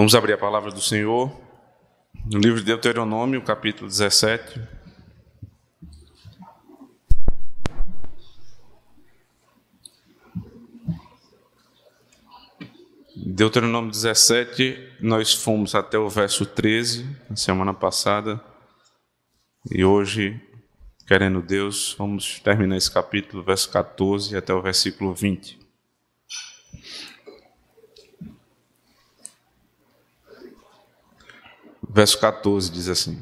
Vamos abrir a palavra do Senhor no livro de Deuteronômio, capítulo 17. Deuteronômio 17, nós fomos até o verso 13, na semana passada, e hoje, querendo Deus, vamos terminar esse capítulo, verso 14 até o versículo 20. Verso 14 diz assim: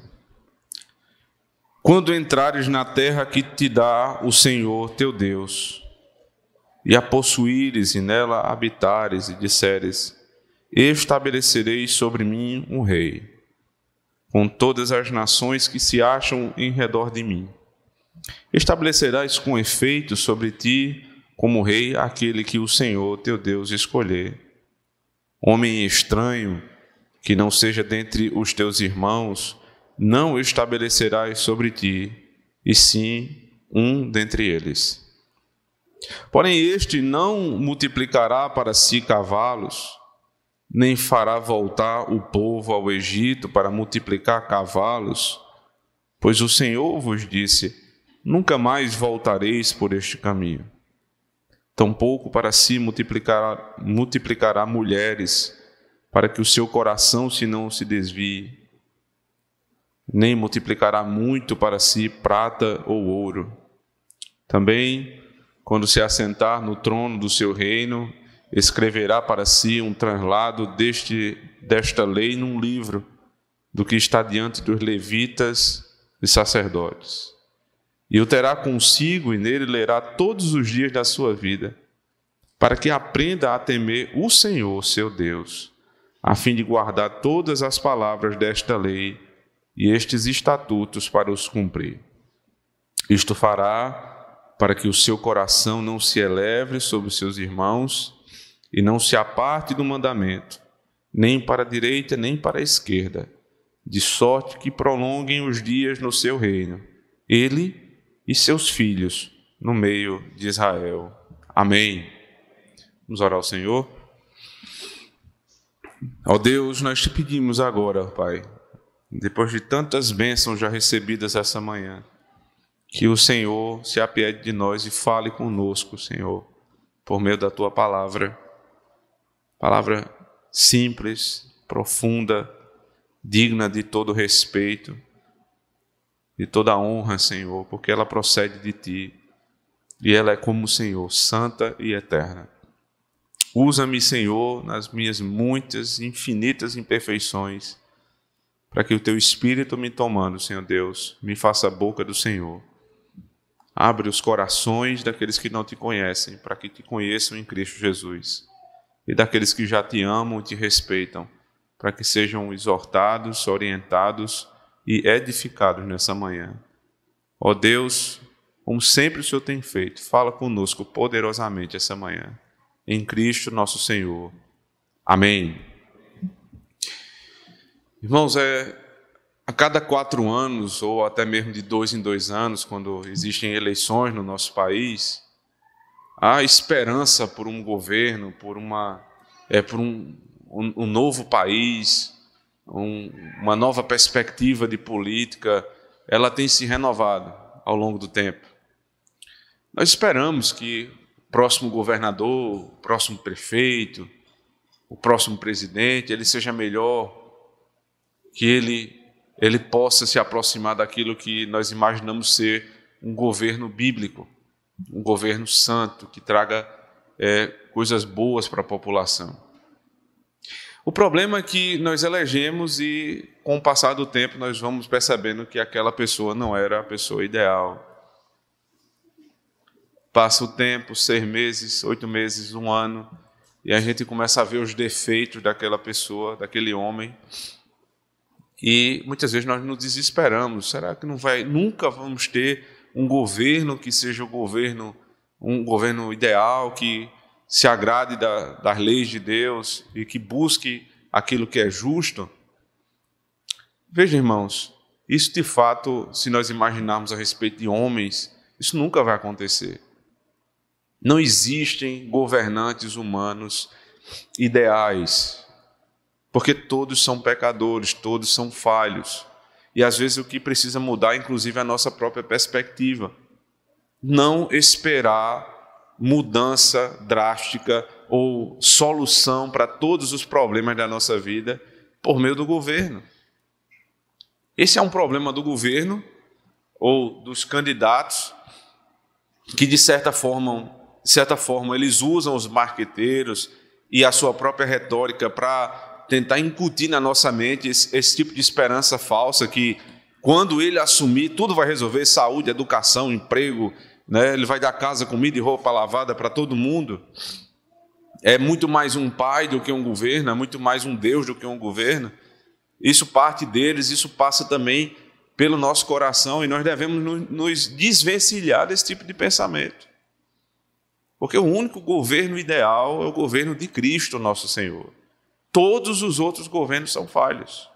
Quando entrares na terra que te dá o Senhor teu Deus, e a possuíres e nela habitares, e disseres: Estabelecerei sobre mim um rei, com todas as nações que se acham em redor de mim. Estabelecerás com efeito sobre ti como rei aquele que o Senhor teu Deus escolher. Homem estranho, que não seja dentre os teus irmãos, não estabelecerás sobre ti, e sim um dentre eles. Porém, este não multiplicará para si cavalos, nem fará voltar o povo ao Egito para multiplicar cavalos, pois o Senhor vos disse: Nunca mais voltareis por este caminho. Tampouco para si multiplicará, multiplicará mulheres, para que o seu coração se não se desvie, nem multiplicará muito para si prata ou ouro. Também, quando se assentar no trono do seu reino, escreverá para si um translado deste, desta lei num livro, do que está diante dos levitas e sacerdotes. E o terá consigo, e nele lerá todos os dias da sua vida, para que aprenda a temer o Senhor, seu Deus a fim de guardar todas as palavras desta lei e estes estatutos para os cumprir. Isto fará para que o seu coração não se eleve sobre os seus irmãos e não se aparte do mandamento, nem para a direita nem para a esquerda, de sorte que prolonguem os dias no seu reino, ele e seus filhos no meio de Israel. Amém. Vamos orar ao Senhor. Ó oh Deus, nós te pedimos agora, Pai, depois de tantas bênçãos já recebidas essa manhã, que o Senhor se apiede de nós e fale conosco, Senhor, por meio da tua palavra. Palavra simples, profunda, digna de todo respeito, de toda honra, Senhor, porque ela procede de ti e ela é como o Senhor, santa e eterna. Usa-me, Senhor, nas minhas muitas, infinitas imperfeições, para que o teu Espírito me tomando, Senhor Deus, me faça a boca do Senhor. Abre os corações daqueles que não te conhecem, para que te conheçam em Cristo Jesus, e daqueles que já te amam e te respeitam, para que sejam exortados, orientados e edificados nessa manhã. Ó Deus, como sempre o Senhor tem feito, fala conosco poderosamente essa manhã em Cristo nosso Senhor. Amém. Irmãos, é, a cada quatro anos, ou até mesmo de dois em dois anos, quando existem eleições no nosso país, há esperança por um governo, por, uma, é, por um, um, um novo país, um, uma nova perspectiva de política, ela tem se renovado ao longo do tempo. Nós esperamos que próximo governador, o próximo prefeito, o próximo presidente, ele seja melhor, que ele, ele possa se aproximar daquilo que nós imaginamos ser um governo bíblico, um governo santo, que traga é, coisas boas para a população. O problema é que nós elegemos e, com o passar do tempo, nós vamos percebendo que aquela pessoa não era a pessoa ideal, Passa o tempo, seis meses, oito meses, um ano, e a gente começa a ver os defeitos daquela pessoa, daquele homem. E muitas vezes nós nos desesperamos. Será que não vai, nunca vamos ter um governo que seja o governo, um governo ideal, que se agrade da, das leis de Deus e que busque aquilo que é justo? Veja, irmãos, isso de fato, se nós imaginarmos a respeito de homens, isso nunca vai acontecer. Não existem governantes humanos ideais, Porque todos são pecadores, todos são falhos. E às vezes o que precisa mudar, inclusive, é a nossa própria perspectiva. Não esperar mudança drástica ou solução para todos os problemas da nossa vida por meio do governo. Esse é um problema do governo ou dos candidatos que de certa forma, de certa forma eles usam os marqueteiros e a sua própria retórica para tentar incutir na nossa mente esse, esse tipo de esperança falsa que quando ele assumir tudo vai resolver saúde, educação, emprego, né? Ele vai dar casa, comida e roupa lavada para todo mundo. É muito mais um pai do que um governo, é muito mais um Deus do que um governo. Isso parte deles, isso passa também pelo nosso coração e nós devemos nos desvencilhar desse tipo de pensamento. Porque o único governo ideal é o governo de Cristo, nosso Senhor. Todos os outros governos são falhos.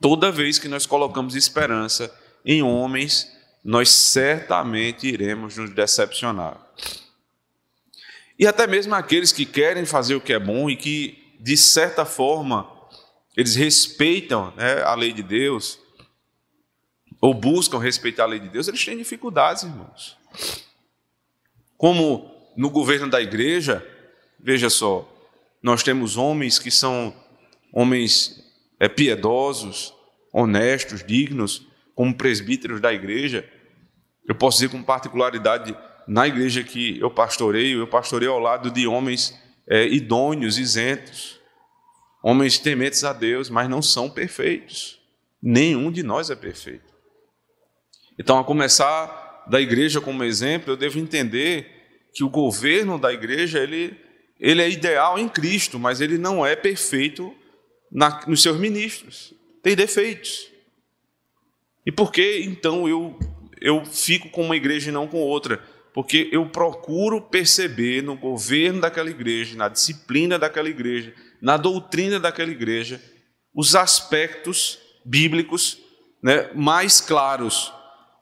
Toda vez que nós colocamos esperança em homens, nós certamente iremos nos decepcionar. E até mesmo aqueles que querem fazer o que é bom e que, de certa forma, eles respeitam né, a lei de Deus, ou buscam respeitar a lei de Deus, eles têm dificuldades, irmãos. Como no governo da igreja, veja só, nós temos homens que são homens é, piedosos, honestos, dignos, como presbíteros da igreja. Eu posso dizer com particularidade, na igreja que eu pastoreio, eu pastorei ao lado de homens é, idôneos, isentos, homens tementes a Deus, mas não são perfeitos. Nenhum de nós é perfeito. Então, a começar da igreja como exemplo, eu devo entender que o governo da igreja ele, ele é ideal em Cristo, mas ele não é perfeito na, nos seus ministros. Tem defeitos. E por que então eu, eu fico com uma igreja e não com outra? Porque eu procuro perceber no governo daquela igreja, na disciplina daquela igreja, na doutrina daquela igreja, os aspectos bíblicos né, mais claros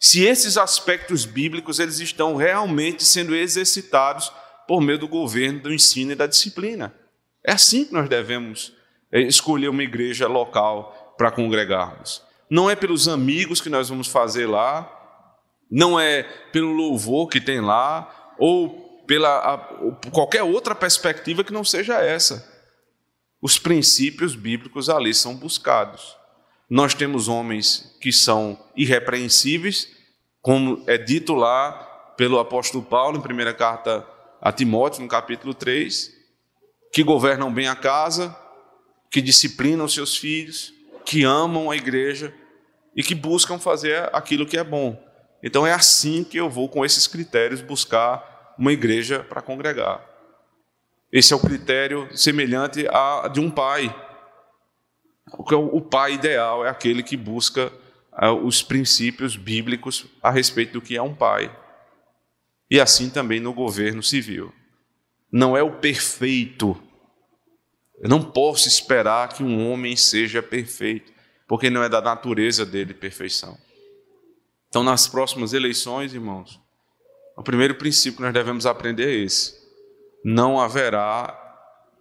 se esses aspectos bíblicos eles estão realmente sendo exercitados por meio do governo, do ensino e da disciplina. É assim que nós devemos é, escolher uma igreja local para congregarmos. Não é pelos amigos que nós vamos fazer lá, não é pelo louvor que tem lá, ou pela a, qualquer outra perspectiva que não seja essa. Os princípios bíblicos ali são buscados. Nós temos homens que são irrepreensíveis, como é dito lá pelo apóstolo Paulo, em primeira carta a Timóteo, no capítulo 3, que governam bem a casa, que disciplinam seus filhos, que amam a igreja e que buscam fazer aquilo que é bom. Então é assim que eu vou, com esses critérios, buscar uma igreja para congregar. Esse é o critério semelhante a de um pai. O pai ideal é aquele que busca os princípios bíblicos a respeito do que é um pai. E assim também no governo civil. Não é o perfeito. Eu não posso esperar que um homem seja perfeito, porque não é da natureza dele perfeição. Então, nas próximas eleições, irmãos, o primeiro princípio que nós devemos aprender é esse: não haverá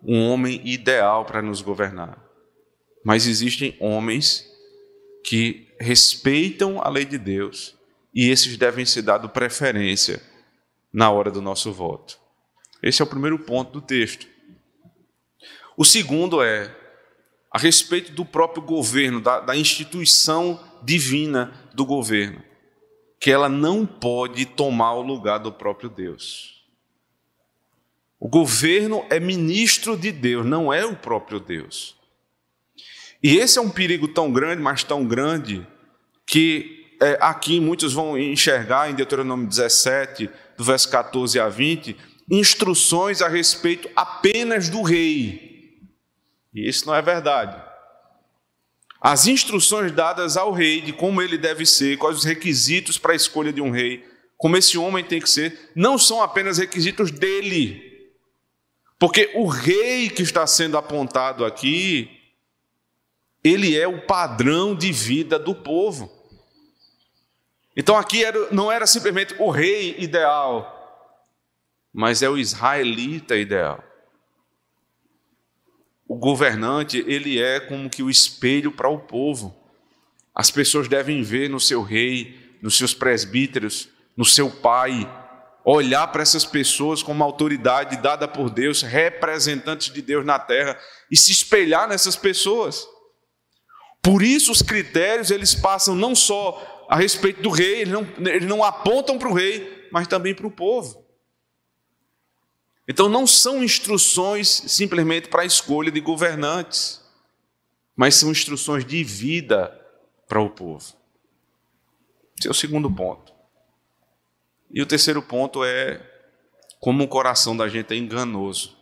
um homem ideal para nos governar, mas existem homens que respeitam a lei de Deus e esses devem ser dado preferência na hora do nosso voto. Esse é o primeiro ponto do texto. O segundo é a respeito do próprio governo, da, da instituição divina do governo, que ela não pode tomar o lugar do próprio Deus. O governo é ministro de Deus, não é o próprio Deus. E esse é um perigo tão grande, mas tão grande, que é, aqui muitos vão enxergar em Deuteronômio 17, do verso 14 a 20, instruções a respeito apenas do rei. E isso não é verdade. As instruções dadas ao rei de como ele deve ser, quais os requisitos para a escolha de um rei, como esse homem tem que ser, não são apenas requisitos dele. Porque o rei que está sendo apontado aqui ele é o padrão de vida do povo. Então aqui era, não era simplesmente o rei ideal, mas é o israelita ideal. o governante, ele é como que o espelho para o povo. As pessoas devem ver no seu rei, nos seus presbíteros, no seu pai, olhar para essas pessoas como autoridade dada por Deus, representantes de Deus na terra e se espelhar nessas pessoas. Por isso os critérios eles passam não só a respeito do rei, eles não, eles não apontam para o rei, mas também para o povo. Então não são instruções simplesmente para a escolha de governantes, mas são instruções de vida para o povo. Esse é o segundo ponto. E o terceiro ponto é como o coração da gente é enganoso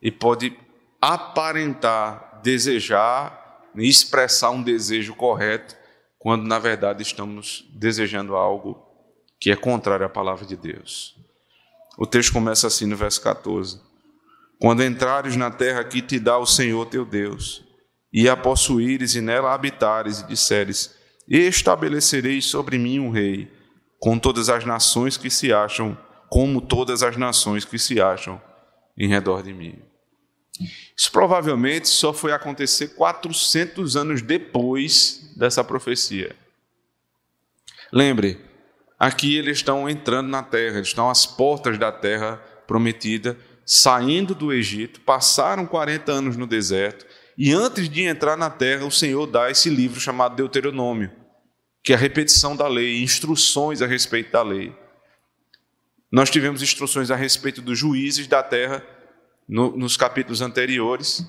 e pode aparentar desejar expressar um desejo correto, quando na verdade estamos desejando algo que é contrário à palavra de Deus. O texto começa assim no verso 14: Quando entrares na terra que te dá o Senhor teu Deus, e a possuíres e nela habitares, e disseres: Estabelecereis sobre mim um rei, com todas as nações que se acham, como todas as nações que se acham em redor de mim. Isso provavelmente só foi acontecer 400 anos depois dessa profecia. Lembre, aqui eles estão entrando na terra, eles estão às portas da terra prometida, saindo do Egito, passaram 40 anos no deserto, e antes de entrar na terra, o Senhor dá esse livro chamado Deuteronômio, que é a repetição da lei, instruções a respeito da lei. Nós tivemos instruções a respeito dos juízes da terra no, nos capítulos anteriores.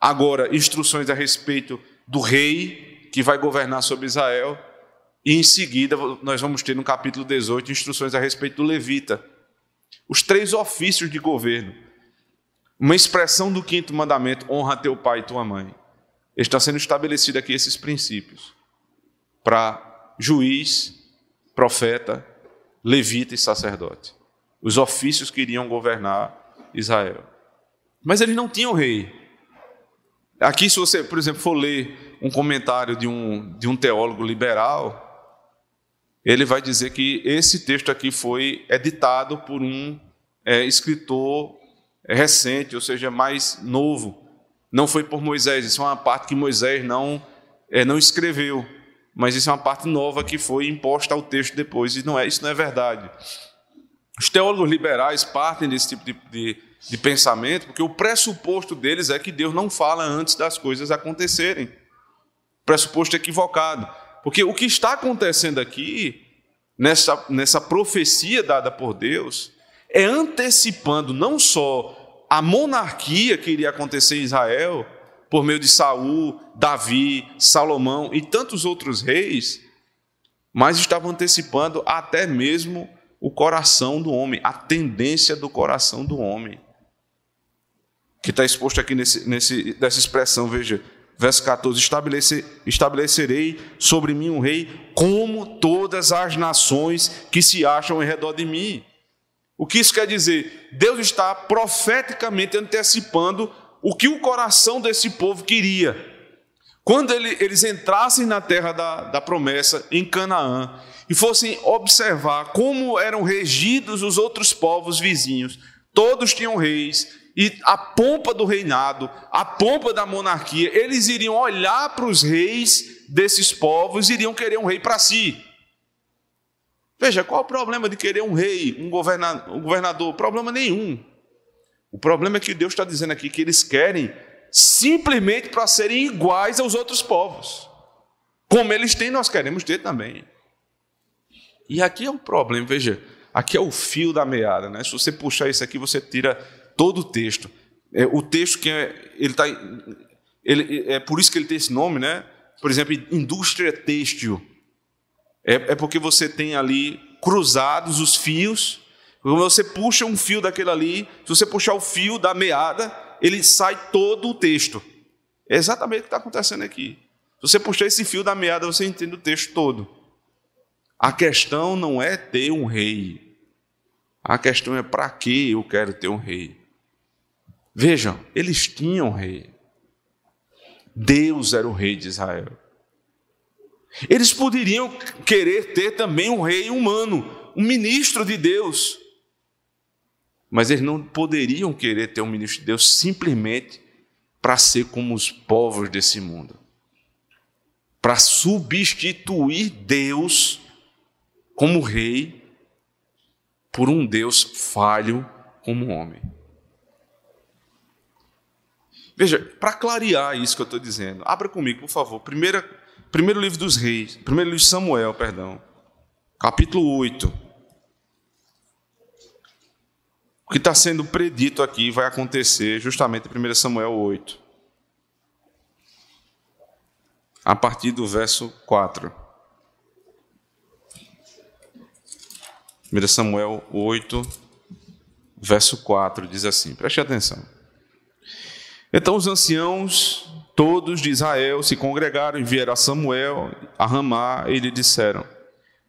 Agora, instruções a respeito do rei que vai governar sobre Israel. E em seguida, nós vamos ter no capítulo 18 instruções a respeito do levita. Os três ofícios de governo. Uma expressão do quinto mandamento: honra teu pai e tua mãe. Está sendo estabelecido aqui esses princípios para juiz, profeta, levita e sacerdote. Os ofícios que iriam governar Israel. Mas eles não tinham rei. Aqui, se você, por exemplo, for ler um comentário de um, de um teólogo liberal, ele vai dizer que esse texto aqui foi editado por um é, escritor recente, ou seja, mais novo. Não foi por Moisés, isso é uma parte que Moisés não, é, não escreveu, mas isso é uma parte nova que foi imposta ao texto depois, e não é, isso não é verdade. Os teólogos liberais partem desse tipo de, de de pensamento, porque o pressuposto deles é que Deus não fala antes das coisas acontecerem. Pressuposto equivocado. Porque o que está acontecendo aqui, nessa, nessa profecia dada por Deus, é antecipando não só a monarquia que iria acontecer em Israel, por meio de Saul, Davi, Salomão e tantos outros reis, mas estava antecipando até mesmo o coração do homem, a tendência do coração do homem que está exposto aqui nesse, nesse, nessa expressão, veja, verso 14: Estabelecer, estabelecerei sobre mim um rei, como todas as nações que se acham em redor de mim. O que isso quer dizer? Deus está profeticamente antecipando o que o coração desse povo queria. Quando ele, eles entrassem na terra da, da promessa, em Canaã, e fossem observar como eram regidos os outros povos vizinhos, todos tinham reis, e a pompa do reinado, a pompa da monarquia, eles iriam olhar para os reis desses povos iriam querer um rei para si. Veja, qual o problema de querer um rei? Um governador? Problema nenhum. O problema é que Deus está dizendo aqui que eles querem simplesmente para serem iguais aos outros povos. Como eles têm, nós queremos ter também. E aqui é um problema, veja, aqui é o fio da meada, né? Se você puxar isso aqui, você tira todo o texto. É, o texto que é, ele tá, ele, é por isso que ele tem esse nome, né? Por exemplo, indústria têxtil. É, é porque você tem ali cruzados os fios. Quando você puxa um fio daquele ali, se você puxar o fio da meada, ele sai todo o texto. É exatamente o que está acontecendo aqui. Se você puxar esse fio da meada, você entende o texto todo. A questão não é ter um rei. A questão é para que eu quero ter um rei. Vejam, eles tinham rei. Deus era o rei de Israel. Eles poderiam querer ter também um rei humano, um ministro de Deus. Mas eles não poderiam querer ter um ministro de Deus simplesmente para ser como os povos desse mundo, para substituir Deus como rei por um Deus falho como homem. Veja, para clarear isso que eu estou dizendo, abra comigo, por favor. Primeira, primeiro livro dos reis, primeiro livro de Samuel, perdão, capítulo 8. O que está sendo predito aqui vai acontecer justamente em 1 Samuel 8. A partir do verso 4. 1 Samuel 8, verso 4 diz assim: preste atenção. Então os anciãos todos de Israel se congregaram e vieram a Samuel a Ramá e lhe disseram: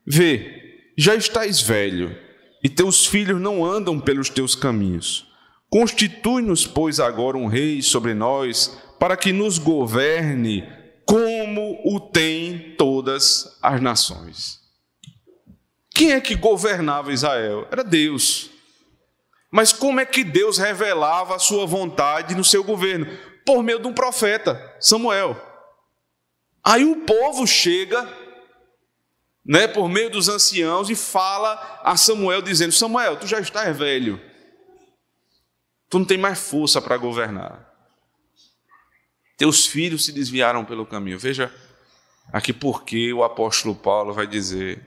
Vê, já estás velho, e teus filhos não andam pelos teus caminhos. Constitui-nos, pois, agora um rei sobre nós, para que nos governe como o tem todas as nações. Quem é que governava Israel? Era Deus. Mas como é que Deus revelava a sua vontade no seu governo? Por meio de um profeta, Samuel. Aí o povo chega, né, por meio dos anciãos e fala a Samuel dizendo: "Samuel, tu já estás velho. Tu não tem mais força para governar. Teus filhos se desviaram pelo caminho." Veja aqui porque o apóstolo Paulo vai dizer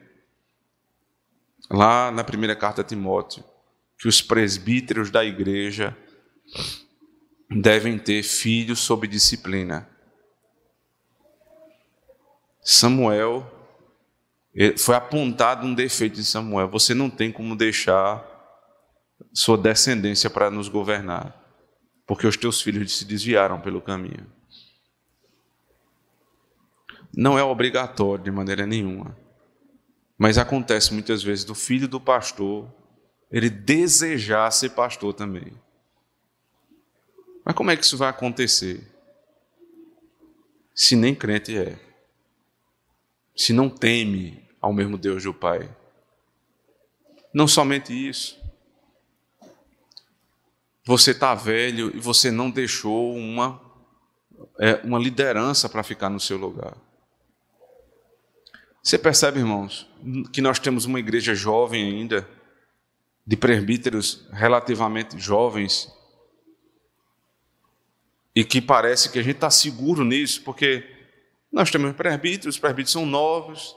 lá na primeira carta a Timóteo, que os presbíteros da igreja devem ter filhos sob disciplina. Samuel, foi apontado um defeito de Samuel: você não tem como deixar sua descendência para nos governar, porque os teus filhos se desviaram pelo caminho. Não é obrigatório de maneira nenhuma, mas acontece muitas vezes do filho do pastor ele desejar ser pastor também. Mas como é que isso vai acontecer? Se nem crente é. Se não teme ao mesmo Deus do Pai. Não somente isso. Você está velho e você não deixou uma, é, uma liderança para ficar no seu lugar. Você percebe, irmãos, que nós temos uma igreja jovem ainda de presbíteros relativamente jovens e que parece que a gente está seguro nisso, porque nós temos presbíteros, os presbíteros são novos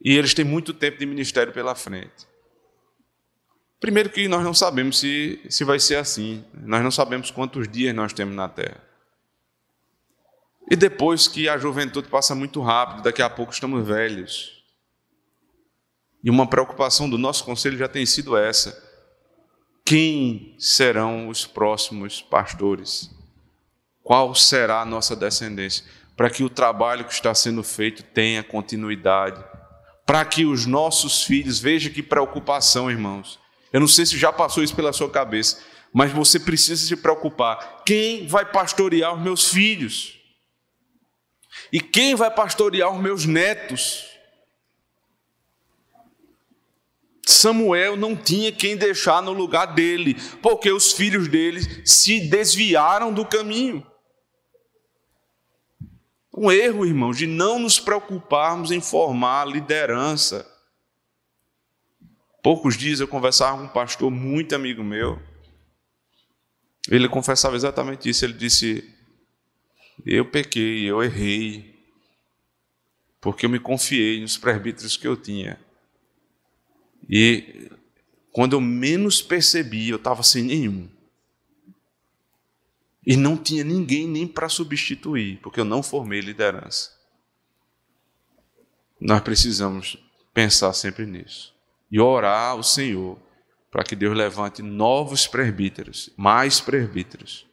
e eles têm muito tempo de ministério pela frente. Primeiro que nós não sabemos se, se vai ser assim, nós não sabemos quantos dias nós temos na terra. E depois que a juventude passa muito rápido, daqui a pouco estamos velhos. E uma preocupação do nosso conselho já tem sido essa: quem serão os próximos pastores? Qual será a nossa descendência? Para que o trabalho que está sendo feito tenha continuidade, para que os nossos filhos, veja que preocupação, irmãos. Eu não sei se já passou isso pela sua cabeça, mas você precisa se preocupar: quem vai pastorear os meus filhos? E quem vai pastorear os meus netos? Samuel não tinha quem deixar no lugar dele, porque os filhos dele se desviaram do caminho. Um erro, irmãos, de não nos preocuparmos em formar liderança. Poucos dias eu conversava com um pastor muito amigo meu. Ele confessava exatamente isso. Ele disse: Eu pequei, eu errei, porque eu me confiei nos presbíteros que eu tinha. E quando eu menos percebi, eu estava sem nenhum. E não tinha ninguém nem para substituir, porque eu não formei liderança. Nós precisamos pensar sempre nisso e orar ao Senhor para que Deus levante novos presbíteros, mais presbíteros,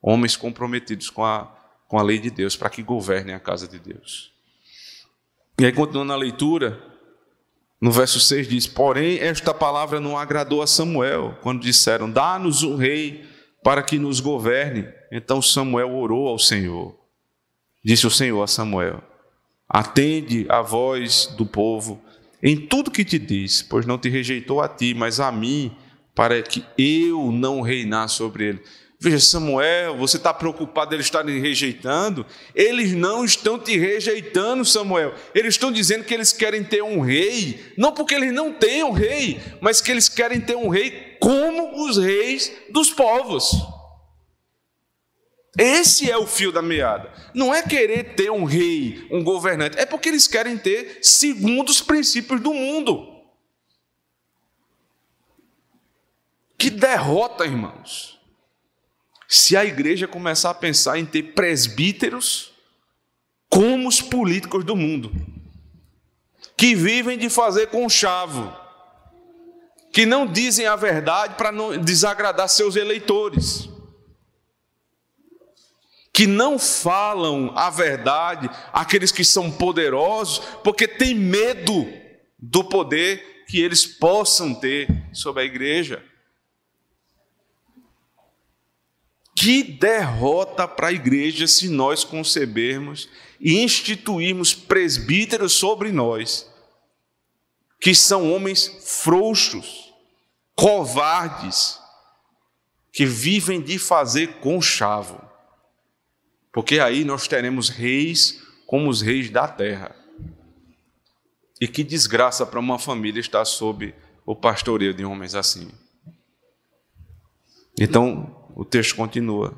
homens comprometidos com a, com a lei de Deus, para que governem a casa de Deus. E aí, continuando a leitura, no verso 6 diz: Porém, esta palavra não agradou a Samuel, quando disseram: Dá-nos um rei para que nos governe. Então Samuel orou ao Senhor. Disse o Senhor a Samuel: Atende a voz do povo em tudo que te diz, pois não te rejeitou a ti, mas a mim, para que eu não reinar sobre ele. Veja, Samuel, você está preocupado eles estarem rejeitando? Eles não estão te rejeitando, Samuel. Eles estão dizendo que eles querem ter um rei, não porque eles não um rei, mas que eles querem ter um rei como os reis dos povos. Esse é o fio da meada. Não é querer ter um rei, um governante, é porque eles querem ter segundo os princípios do mundo. Que derrota, irmãos se a igreja começar a pensar em ter presbíteros como os políticos do mundo, que vivem de fazer conchavo, que não dizem a verdade para não desagradar seus eleitores, que não falam a verdade àqueles que são poderosos, porque têm medo do poder que eles possam ter sobre a igreja. Que derrota para a igreja se nós concebermos e instituirmos presbíteros sobre nós, que são homens frouxos, covardes, que vivem de fazer conchavo. Porque aí nós teremos reis como os reis da terra. E que desgraça para uma família estar sob o pastoreio de homens assim. Então, o texto continua.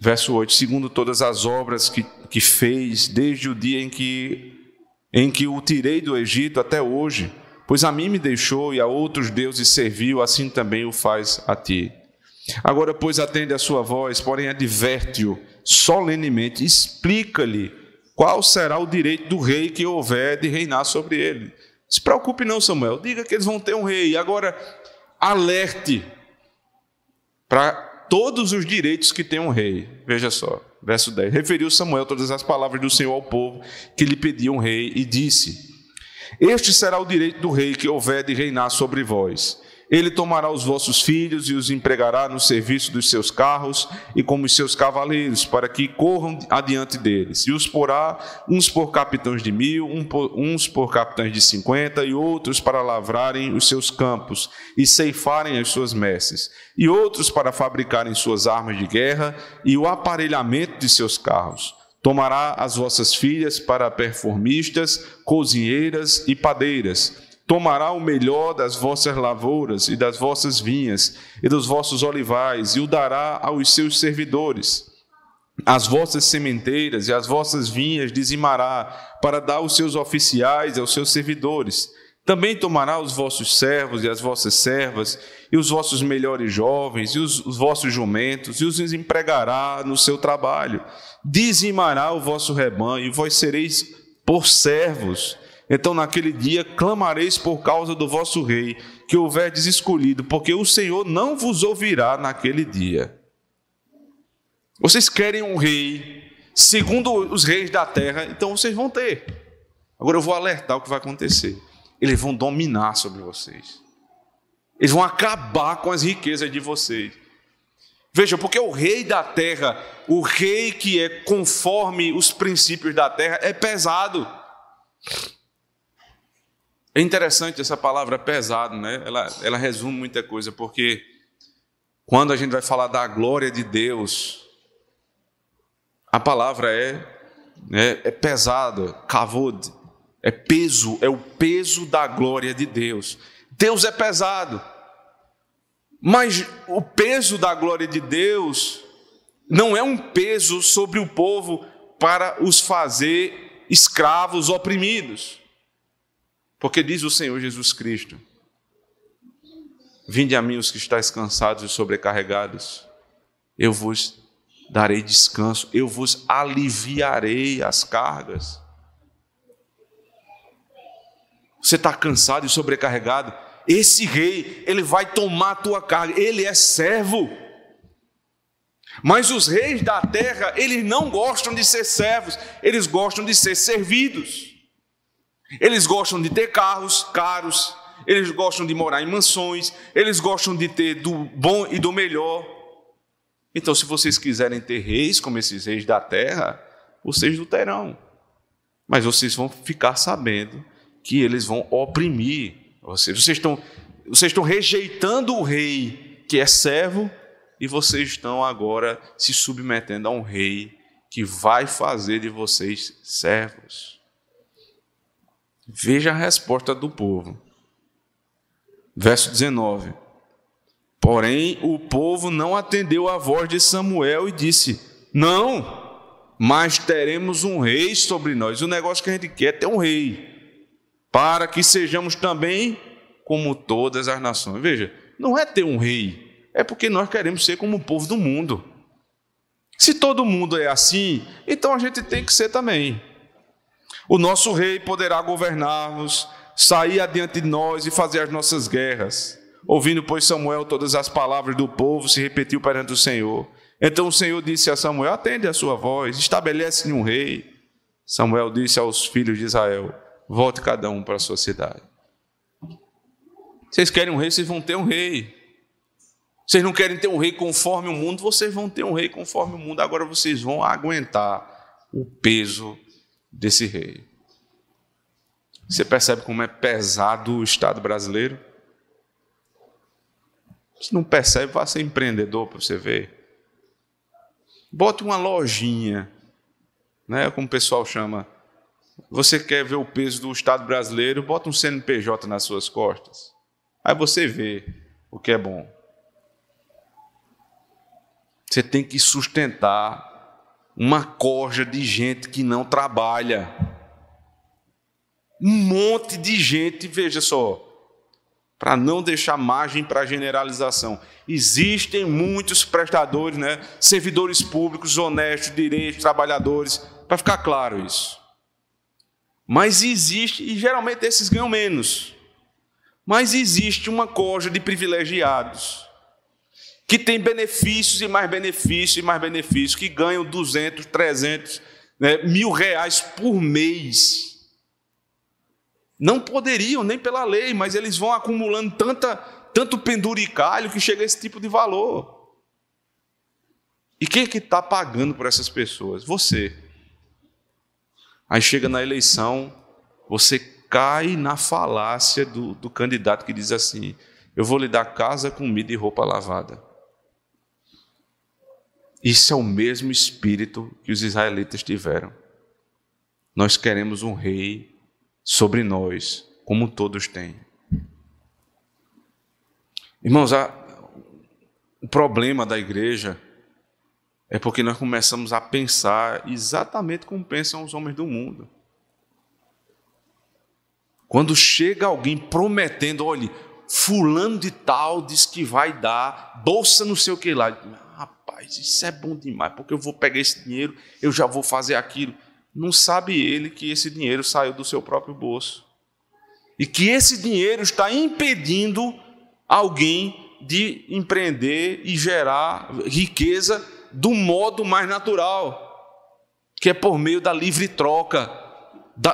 Verso 8: Segundo todas as obras que, que fez, desde o dia em que, em que o tirei do Egito até hoje, pois a mim me deixou e a outros deuses serviu, assim também o faz a ti. Agora, pois, atende a sua voz, porém adverte-o solenemente, explica-lhe qual será o direito do rei que houver de reinar sobre ele. Se preocupe não, Samuel, diga que eles vão ter um rei. Agora, alerte para todos os direitos que tem um rei. Veja só, verso 10. Referiu Samuel todas as palavras do Senhor ao povo que lhe pediam um rei e disse: Este será o direito do rei que houver de reinar sobre vós. Ele tomará os vossos filhos e os empregará no serviço dos seus carros e como os seus cavaleiros, para que corram adiante deles. E os porá uns por capitães de mil, uns por capitães de cinquenta, e outros para lavrarem os seus campos e ceifarem as suas messes, e outros para fabricarem suas armas de guerra e o aparelhamento de seus carros. Tomará as vossas filhas para performistas, cozinheiras e padeiras tomará o melhor das vossas lavouras e das vossas vinhas e dos vossos olivais e o dará aos seus servidores. As vossas sementeiras e as vossas vinhas dizimará para dar aos seus oficiais e aos seus servidores. Também tomará os vossos servos e as vossas servas, e os vossos melhores jovens, e os, os, vossos jumentos, e os empregará no seu trabalho. Dizimará o vosso rebanho, e vós sereis por servos então naquele dia clamareis por causa do vosso rei, que houverdes escolhido, porque o Senhor não vos ouvirá naquele dia. Vocês querem um rei, segundo os reis da terra, então vocês vão ter. Agora eu vou alertar o que vai acontecer. Eles vão dominar sobre vocês. Eles vão acabar com as riquezas de vocês. Veja, porque o rei da terra, o rei que é conforme os princípios da terra, é pesado. É interessante essa palavra pesado, né? Ela, ela resume muita coisa, porque quando a gente vai falar da glória de Deus, a palavra é, né, é pesado, kavod, é peso, é o peso da glória de Deus. Deus é pesado, mas o peso da glória de Deus não é um peso sobre o povo para os fazer escravos oprimidos. Porque diz o Senhor Jesus Cristo: Vinde a mim os que estáis cansados e sobrecarregados, eu vos darei descanso, eu vos aliviarei as cargas. Você está cansado e sobrecarregado? Esse rei, ele vai tomar a tua carga, ele é servo. Mas os reis da terra, eles não gostam de ser servos, eles gostam de ser servidos. Eles gostam de ter carros caros, eles gostam de morar em mansões, eles gostam de ter do bom e do melhor. Então, se vocês quiserem ter reis como esses reis da terra, vocês não terão. Mas vocês vão ficar sabendo que eles vão oprimir vocês. Vocês estão, vocês estão rejeitando o rei que é servo e vocês estão agora se submetendo a um rei que vai fazer de vocês servos. Veja a resposta do povo. Verso 19. Porém, o povo não atendeu à voz de Samuel e disse: Não, mas teremos um rei sobre nós. O negócio que a gente quer é ter um rei, para que sejamos também como todas as nações. Veja, não é ter um rei, é porque nós queremos ser como o povo do mundo. Se todo mundo é assim, então a gente tem que ser também. O nosso rei poderá governar-nos, sair adiante de nós e fazer as nossas guerras. Ouvindo, pois, Samuel todas as palavras do povo, se repetiu perante o Senhor. Então o Senhor disse a Samuel: Atende a sua voz, estabelece-lhe um rei. Samuel disse aos filhos de Israel: Volte cada um para a sua cidade. Vocês querem um rei, vocês vão ter um rei. Vocês não querem ter um rei conforme o mundo, vocês vão ter um rei conforme o mundo. Agora vocês vão aguentar o peso desse rei. Você percebe como é pesado o Estado brasileiro? Se não percebe, vá ser empreendedor para você ver. Bote uma lojinha, né, como o pessoal chama. Você quer ver o peso do Estado brasileiro, bota um CNPJ nas suas costas. Aí você vê o que é bom. Você tem que sustentar uma corja de gente que não trabalha. Um monte de gente, veja só, para não deixar margem para generalização. Existem muitos prestadores, né, servidores públicos honestos, direitos, trabalhadores, para ficar claro isso. Mas existe, e geralmente esses ganham menos. Mas existe uma corja de privilegiados que tem benefícios e mais benefícios e mais benefícios, que ganham 200, 300, né, mil reais por mês não poderiam, nem pela lei, mas eles vão acumulando tanta, tanto penduricalho que chega a esse tipo de valor. E quem é que está pagando por essas pessoas? Você. Aí chega na eleição, você cai na falácia do, do candidato que diz assim: Eu vou lhe dar casa, comida e roupa lavada. Isso é o mesmo espírito que os israelitas tiveram. Nós queremos um rei sobre nós, como todos têm. Irmãos, a, o problema da igreja é porque nós começamos a pensar exatamente como pensam os homens do mundo. Quando chega alguém prometendo, olhe, fulano de tal diz que vai dar bolsa não sei o que lá. Rapaz, isso é bom demais, porque eu vou pegar esse dinheiro, eu já vou fazer aquilo não sabe ele que esse dinheiro saiu do seu próprio bolso. E que esse dinheiro está impedindo alguém de empreender e gerar riqueza do modo mais natural, que é por meio da livre troca,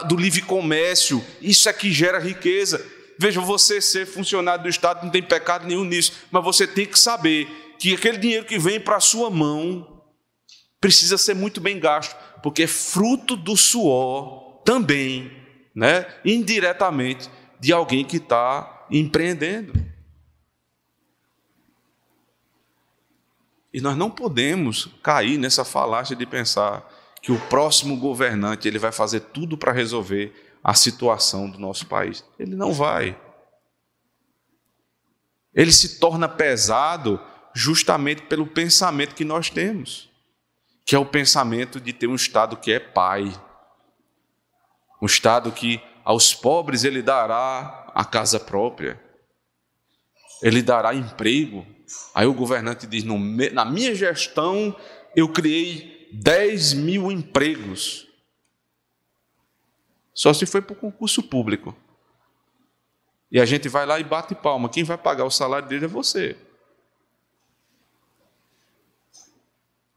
do livre comércio. Isso é que gera riqueza. Veja, você ser funcionário do Estado não tem pecado nenhum nisso, mas você tem que saber que aquele dinheiro que vem para a sua mão precisa ser muito bem gasto porque é fruto do suor também, né, indiretamente, de alguém que está empreendendo. E nós não podemos cair nessa falácia de pensar que o próximo governante ele vai fazer tudo para resolver a situação do nosso país. Ele não vai. Ele se torna pesado justamente pelo pensamento que nós temos que é o pensamento de ter um Estado que é pai, um Estado que aos pobres ele dará a casa própria, ele dará emprego. Aí o governante diz: na minha gestão eu criei 10 mil empregos. Só se foi para o concurso público. E a gente vai lá e bate palma. Quem vai pagar o salário dele é você.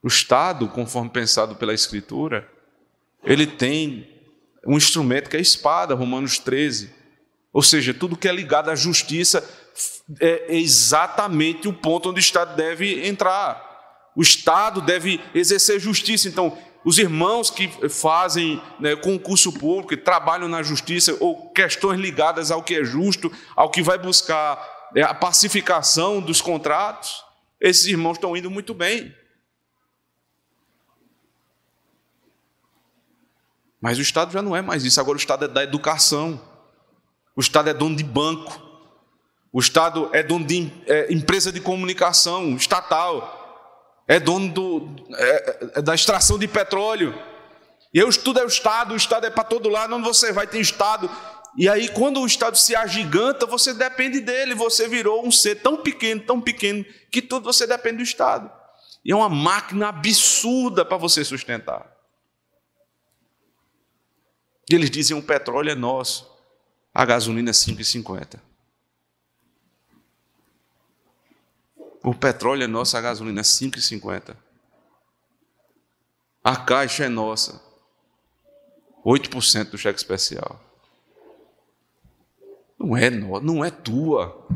O Estado, conforme pensado pela Escritura, ele tem um instrumento que é a espada, Romanos 13. Ou seja, tudo que é ligado à justiça é exatamente o ponto onde o Estado deve entrar. O Estado deve exercer justiça. Então, os irmãos que fazem né, concurso público, que trabalham na justiça, ou questões ligadas ao que é justo, ao que vai buscar é, a pacificação dos contratos, esses irmãos estão indo muito bem. Mas o Estado já não é mais isso, agora o Estado é da educação, o Estado é dono de banco, o Estado é dono de é, empresa de comunicação estatal, é dono do, é, é da extração de petróleo. E aí, tudo é o Estado, o Estado é para todo lado, onde você vai ter Estado. E aí, quando o Estado se agiganta, você depende dele, você virou um ser tão pequeno, tão pequeno, que tudo você depende do Estado. E é uma máquina absurda para você sustentar. E eles dizem: o petróleo é nosso, a gasolina é 5,50. O petróleo é nosso, a gasolina é 5,50. A caixa é nossa. 8% do cheque especial. Não é não é tua.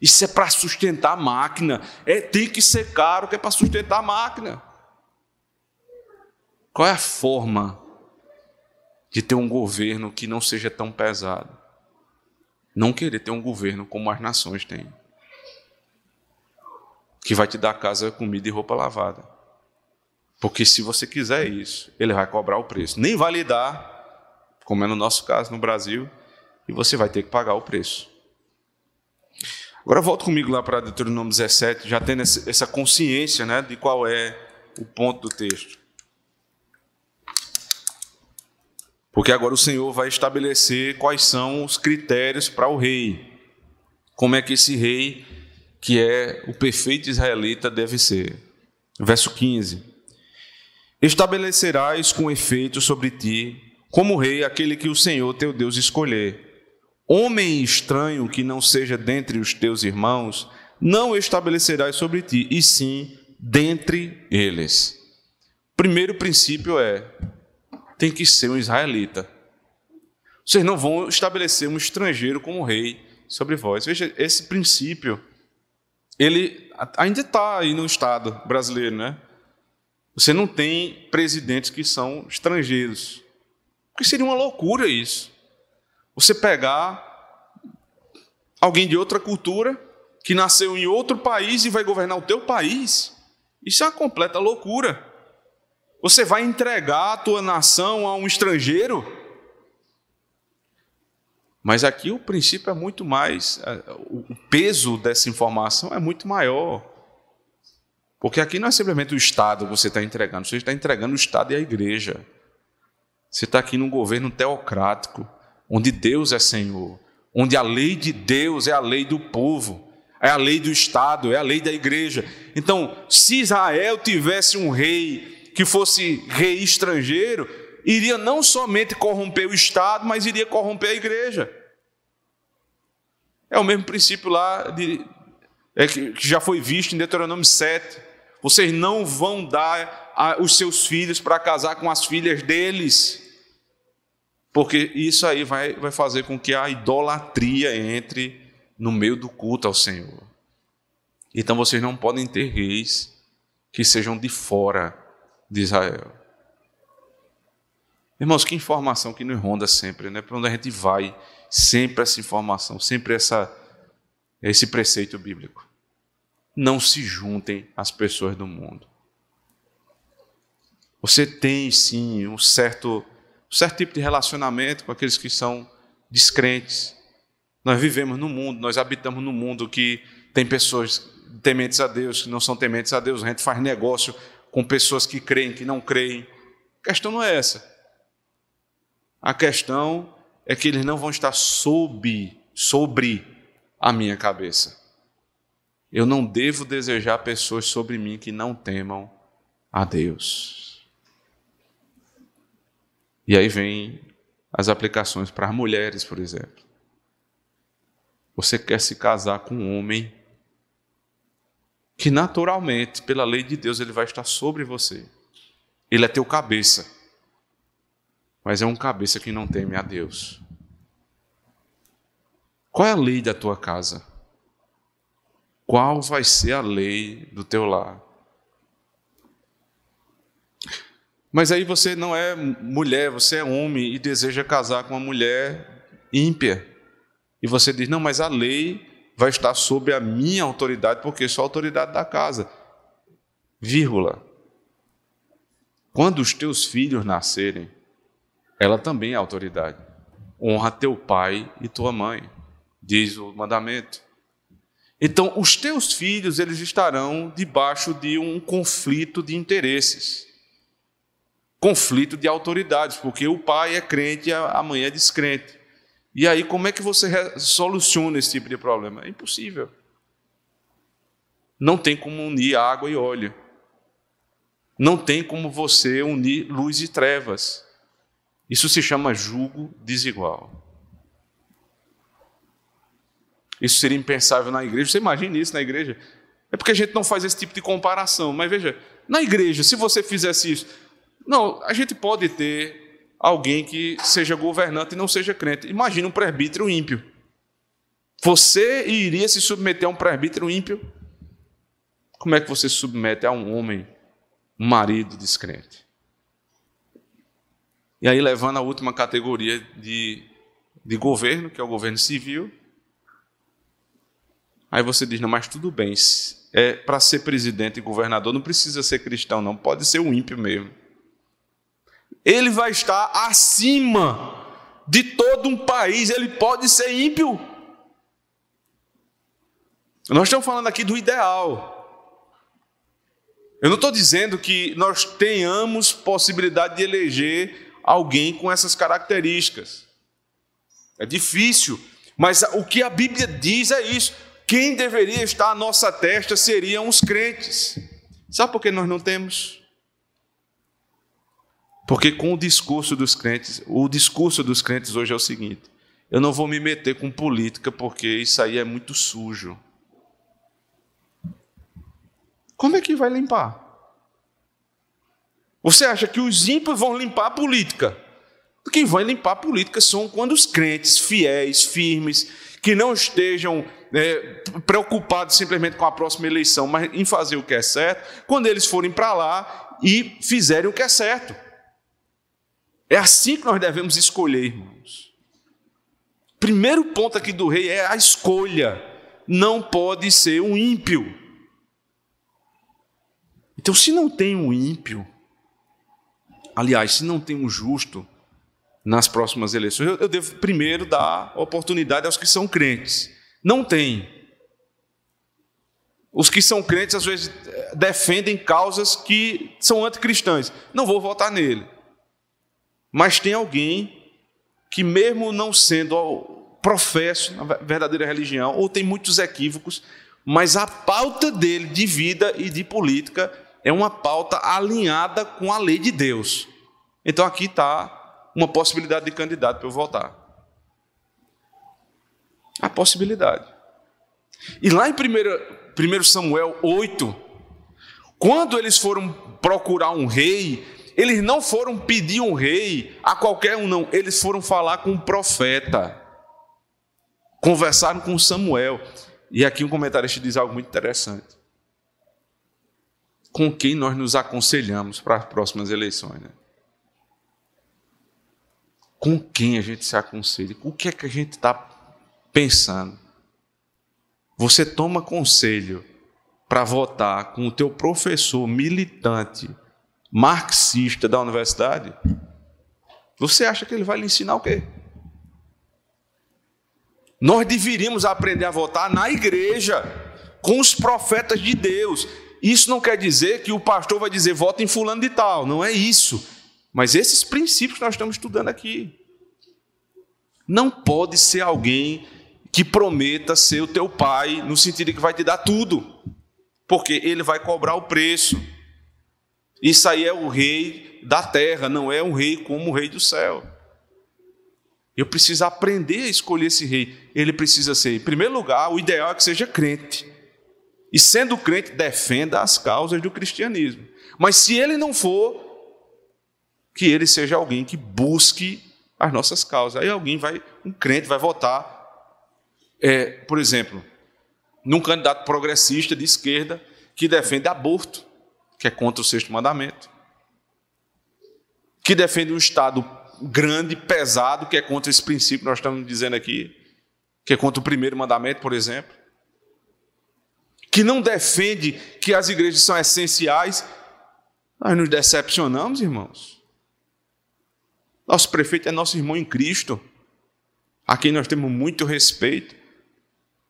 Isso é para sustentar a máquina. É, tem que ser caro que é para sustentar a máquina. Qual é a forma de ter um governo que não seja tão pesado. Não querer ter um governo como as nações têm. Que vai te dar casa, comida e roupa lavada. Porque se você quiser isso, ele vai cobrar o preço. Nem vai lhe dar, como é no nosso caso no Brasil, e você vai ter que pagar o preço. Agora volta comigo lá para Deuteronômio 17, já tendo essa consciência né, de qual é o ponto do texto. Porque agora o Senhor vai estabelecer quais são os critérios para o rei. Como é que esse rei, que é o perfeito israelita, deve ser. Verso 15: Estabelecerás com efeito sobre ti, como rei, aquele que o Senhor teu Deus escolher. Homem estranho que não seja dentre os teus irmãos, não estabelecerás sobre ti, e sim dentre eles. Primeiro princípio é: tem que ser um israelita. Vocês não vão estabelecer um estrangeiro como rei sobre vós. Veja, esse princípio, ele ainda está aí no Estado brasileiro, né? Você não tem presidentes que são estrangeiros. Porque seria uma loucura isso. Você pegar alguém de outra cultura, que nasceu em outro país e vai governar o teu país. Isso é uma completa loucura. Você vai entregar a tua nação a um estrangeiro? Mas aqui o princípio é muito mais, é, o peso dessa informação é muito maior. Porque aqui não é simplesmente o Estado que você está entregando, você está entregando o Estado e a igreja. Você está aqui num governo teocrático, onde Deus é Senhor, onde a lei de Deus é a lei do povo, é a lei do Estado, é a lei da igreja. Então, se Israel tivesse um rei que fosse rei estrangeiro, iria não somente corromper o Estado, mas iria corromper a igreja. É o mesmo princípio lá de, é, que já foi visto em Deuteronômio 7. Vocês não vão dar a, os seus filhos para casar com as filhas deles, porque isso aí vai, vai fazer com que a idolatria entre no meio do culto ao Senhor. Então vocês não podem ter reis que sejam de fora de Israel. Irmãos, que informação que nos ronda sempre, né? Para onde a gente vai, sempre essa informação, sempre essa, esse preceito bíblico. Não se juntem às pessoas do mundo. Você tem sim um certo, um certo tipo de relacionamento com aqueles que são descrentes. Nós vivemos no mundo, nós habitamos no mundo que tem pessoas tementes a Deus, que não são tementes a Deus. A gente faz negócio com pessoas que creem, que não creem. A questão não é essa. A questão é que eles não vão estar sob, sobre a minha cabeça. Eu não devo desejar pessoas sobre mim que não temam a Deus. E aí vem as aplicações para as mulheres, por exemplo. Você quer se casar com um homem que naturalmente, pela lei de Deus, ele vai estar sobre você. Ele é teu cabeça. Mas é um cabeça que não teme a Deus. Qual é a lei da tua casa? Qual vai ser a lei do teu lar? Mas aí você não é mulher, você é homem e deseja casar com uma mulher ímpia. E você diz: não, mas a lei vai estar sob a minha autoridade, porque sou a autoridade da casa. Vírgula. Quando os teus filhos nascerem, ela também é autoridade. Honra teu pai e tua mãe, diz o mandamento. Então, os teus filhos, eles estarão debaixo de um conflito de interesses. Conflito de autoridades, porque o pai é crente e a mãe é descrente. E aí, como é que você soluciona esse tipo de problema? É impossível. Não tem como unir água e óleo. Não tem como você unir luz e trevas. Isso se chama julgo desigual. Isso seria impensável na igreja. Você imagina isso na igreja? É porque a gente não faz esse tipo de comparação. Mas veja, na igreja, se você fizesse isso, não, a gente pode ter alguém que seja governante e não seja crente. Imagina um presbítero ímpio. Você iria se submeter a um presbítero ímpio? Como é que você se submete a um homem, um marido descrente? E aí, levando a última categoria de, de governo, que é o governo civil. Aí você diz: não, mas tudo bem, é, para ser presidente e governador não precisa ser cristão, não, pode ser um ímpio mesmo ele vai estar acima de todo um país, ele pode ser ímpio. Nós estamos falando aqui do ideal. Eu não estou dizendo que nós tenhamos possibilidade de eleger alguém com essas características. É difícil, mas o que a Bíblia diz é isso. Quem deveria estar à nossa testa seriam os crentes. Sabe por que nós não temos? Porque com o discurso dos crentes, o discurso dos crentes hoje é o seguinte: eu não vou me meter com política porque isso aí é muito sujo. Como é que vai limpar? Você acha que os ímpios vão limpar a política? Quem vai limpar a política são quando os crentes fiéis, firmes, que não estejam é, preocupados simplesmente com a próxima eleição, mas em fazer o que é certo, quando eles forem para lá e fizerem o que é certo. É assim que nós devemos escolher, irmãos. Primeiro ponto aqui do rei é a escolha. Não pode ser um ímpio. Então, se não tem um ímpio, aliás, se não tem um justo nas próximas eleições, eu, eu devo primeiro dar oportunidade aos que são crentes. Não tem. Os que são crentes, às vezes, defendem causas que são anticristãs. Não vou votar nele. Mas tem alguém que, mesmo não sendo professo na verdadeira religião, ou tem muitos equívocos, mas a pauta dele de vida e de política é uma pauta alinhada com a lei de Deus. Então aqui está uma possibilidade de candidato para eu votar. A possibilidade. E lá em 1 Samuel 8, quando eles foram procurar um rei, eles não foram pedir um rei a qualquer um, não. Eles foram falar com um profeta. Conversaram com Samuel. E aqui um comentarista diz algo muito interessante. Com quem nós nos aconselhamos para as próximas eleições? Né? Com quem a gente se aconselha? O que é que a gente está pensando? Você toma conselho para votar com o teu professor militante marxista da universidade, você acha que ele vai lhe ensinar o quê? Nós deveríamos aprender a votar na igreja, com os profetas de Deus. Isso não quer dizer que o pastor vai dizer vota em fulano de tal, não é isso. Mas esses princípios que nós estamos estudando aqui. Não pode ser alguém que prometa ser o teu pai, no sentido de que vai te dar tudo, porque ele vai cobrar o preço. Isso aí é o rei da terra, não é um rei como o rei do céu. Eu preciso aprender a escolher esse rei. Ele precisa ser, em primeiro lugar, o ideal é que seja crente. E sendo crente, defenda as causas do cristianismo. Mas se ele não for, que ele seja alguém que busque as nossas causas. Aí alguém vai, um crente vai votar, é, por exemplo, num candidato progressista de esquerda que defende aborto que é contra o sexto mandamento, que defende um Estado grande, pesado, que é contra esse princípio que nós estamos dizendo aqui, que é contra o primeiro mandamento, por exemplo. que não defende que as igrejas são essenciais, nós nos decepcionamos, irmãos. Nosso prefeito é nosso irmão em Cristo, a quem nós temos muito respeito,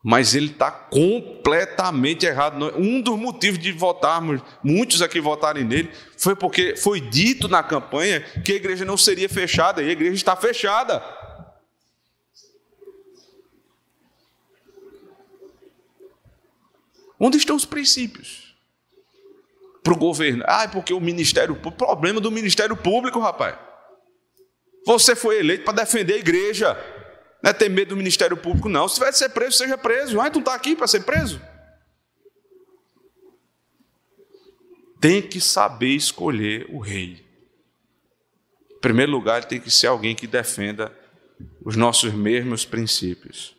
mas ele está completamente errado. Um dos motivos de votarmos, muitos aqui votarem nele, foi porque foi dito na campanha que a igreja não seria fechada, e a igreja está fechada. Onde estão os princípios? Para o governo. Ah, é porque o Ministério Público. Problema do Ministério Público, rapaz. Você foi eleito para defender a igreja. Não é ter medo do Ministério Público, não. Se de ser preso, seja preso. Ah, tu não está aqui para ser preso? Tem que saber escolher o rei. Em primeiro lugar, tem que ser alguém que defenda os nossos mesmos princípios.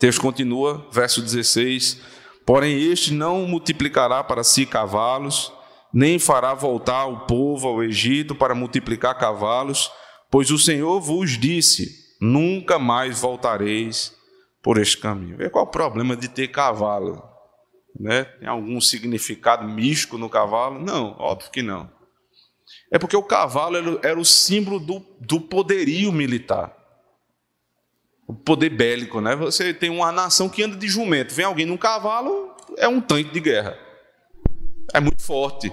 Deus continua, verso 16: Porém, este não multiplicará para si cavalos, nem fará voltar o povo ao Egito para multiplicar cavalos, pois o Senhor vos disse: nunca mais voltareis por este caminho. Vê qual é o problema de ter cavalo? Né? Tem algum significado místico no cavalo? Não, óbvio que não. É porque o cavalo era o símbolo do, do poderio militar o poder bélico, né? Você tem uma nação que anda de jumento, vem alguém num cavalo, é um tanque de guerra. É muito forte.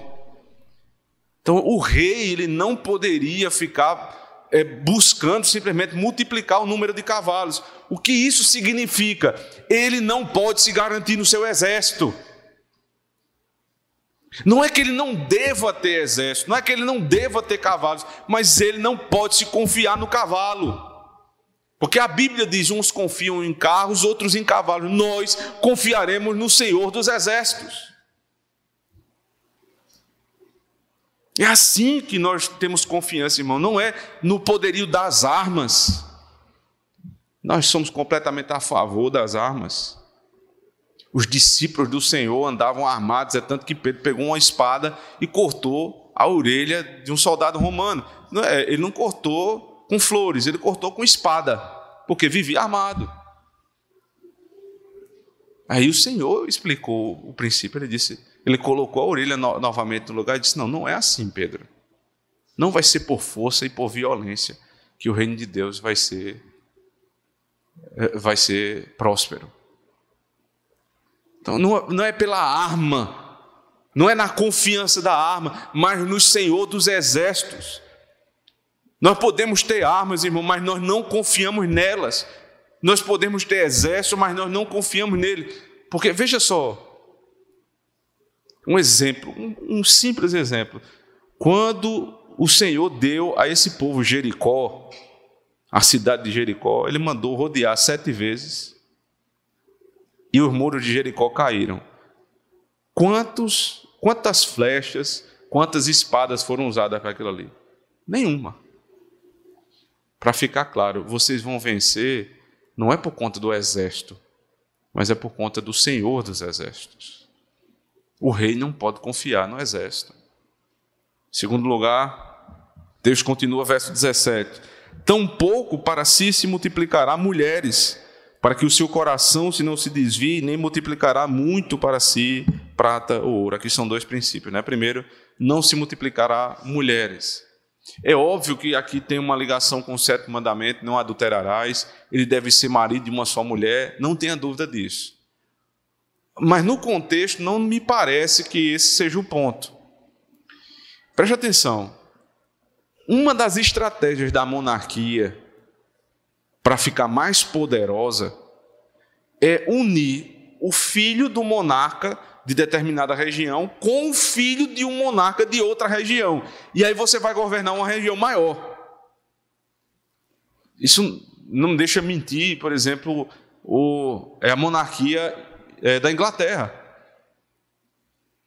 Então, o rei ele não poderia ficar é, buscando simplesmente multiplicar o número de cavalos. O que isso significa? Ele não pode se garantir no seu exército. Não é que ele não deva ter exército, não é que ele não deva ter cavalos, mas ele não pode se confiar no cavalo. Porque a Bíblia diz: uns confiam em carros, outros em cavalos. Nós confiaremos no Senhor dos Exércitos. É assim que nós temos confiança, irmão. Não é no poderio das armas. Nós somos completamente a favor das armas. Os discípulos do Senhor andavam armados, é tanto que Pedro pegou uma espada e cortou a orelha de um soldado romano. É, ele não cortou com flores, ele cortou com espada, porque vivia armado. Aí o Senhor explicou o princípio, ele disse, ele colocou a orelha no, novamente no lugar e disse: Não, não é assim, Pedro. Não vai ser por força e por violência que o reino de Deus vai ser eh, vai ser próspero. Então não, não é pela arma, não é na confiança da arma, mas no Senhor dos exércitos. Nós podemos ter armas, irmão, mas nós não confiamos nelas. Nós podemos ter exército, mas nós não confiamos nele. Porque, veja só, um exemplo, um, um simples exemplo. Quando o Senhor deu a esse povo Jericó, a cidade de Jericó, ele mandou rodear sete vezes e os muros de Jericó caíram. Quantos, quantas flechas, quantas espadas foram usadas para aquilo ali? Nenhuma. Para ficar claro, vocês vão vencer não é por conta do exército, mas é por conta do Senhor dos exércitos. O rei não pode confiar no exército. Segundo lugar, Deus continua, verso 17: Tampouco para si se multiplicará mulheres, para que o seu coração se não se desvie, nem multiplicará muito para si prata ou ouro. Aqui são dois princípios, né? Primeiro, não se multiplicará mulheres. É óbvio que aqui tem uma ligação com o sétimo mandamento, não adulterarás, ele deve ser marido de uma só mulher, não tenha dúvida disso. Mas no contexto não me parece que esse seja o ponto. Preste atenção. Uma das estratégias da monarquia para ficar mais poderosa é unir o filho do monarca de determinada região com o filho de um monarca de outra região. E aí você vai governar uma região maior. Isso não deixa mentir, por exemplo, o, é a monarquia é, da Inglaterra.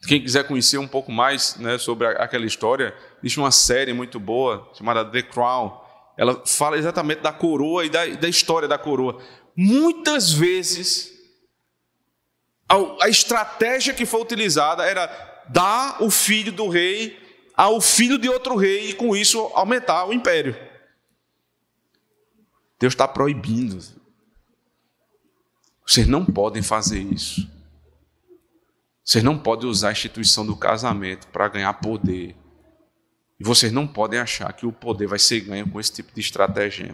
Quem quiser conhecer um pouco mais né, sobre aquela história, existe uma série muito boa chamada The Crown. Ela fala exatamente da coroa e da, da história da coroa. Muitas vezes a estratégia que foi utilizada era dar o filho do rei ao filho de outro rei e com isso aumentar o império. Deus está proibindo. Vocês não podem fazer isso. Vocês não podem usar a instituição do casamento para ganhar poder. E vocês não podem achar que o poder vai ser ganho com esse tipo de estratégia.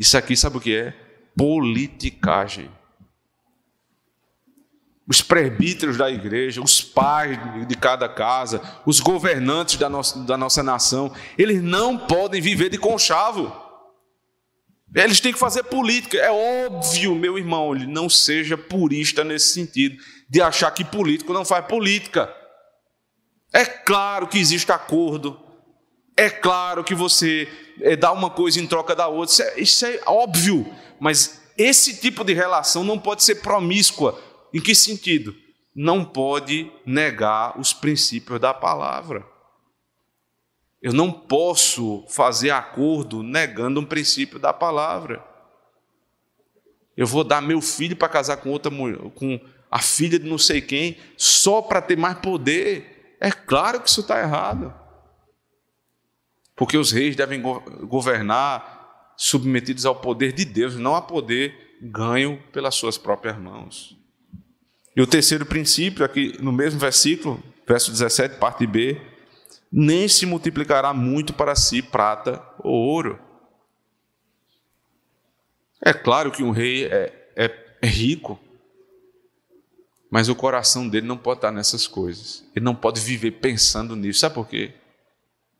Isso aqui, sabe o que é? Politicagem. Os presbíteros da igreja, os pais de cada casa, os governantes da nossa, da nossa nação, eles não podem viver de conchavo. Eles têm que fazer política. É óbvio, meu irmão, ele não seja purista nesse sentido, de achar que político não faz política. É claro que existe acordo. É claro que você é, dá uma coisa em troca da outra. Isso é, isso é óbvio. Mas esse tipo de relação não pode ser promíscua. Em que sentido? Não pode negar os princípios da palavra. Eu não posso fazer acordo negando um princípio da palavra. Eu vou dar meu filho para casar com outra mulher, com a filha de não sei quem, só para ter mais poder. É claro que isso está errado. Porque os reis devem governar submetidos ao poder de Deus, não a poder ganho pelas suas próprias mãos. E o terceiro princípio, aqui no mesmo versículo, verso 17, parte B, nem se multiplicará muito para si prata ou ouro. É claro que um rei é, é, é rico, mas o coração dele não pode estar nessas coisas. Ele não pode viver pensando nisso. Sabe por quê?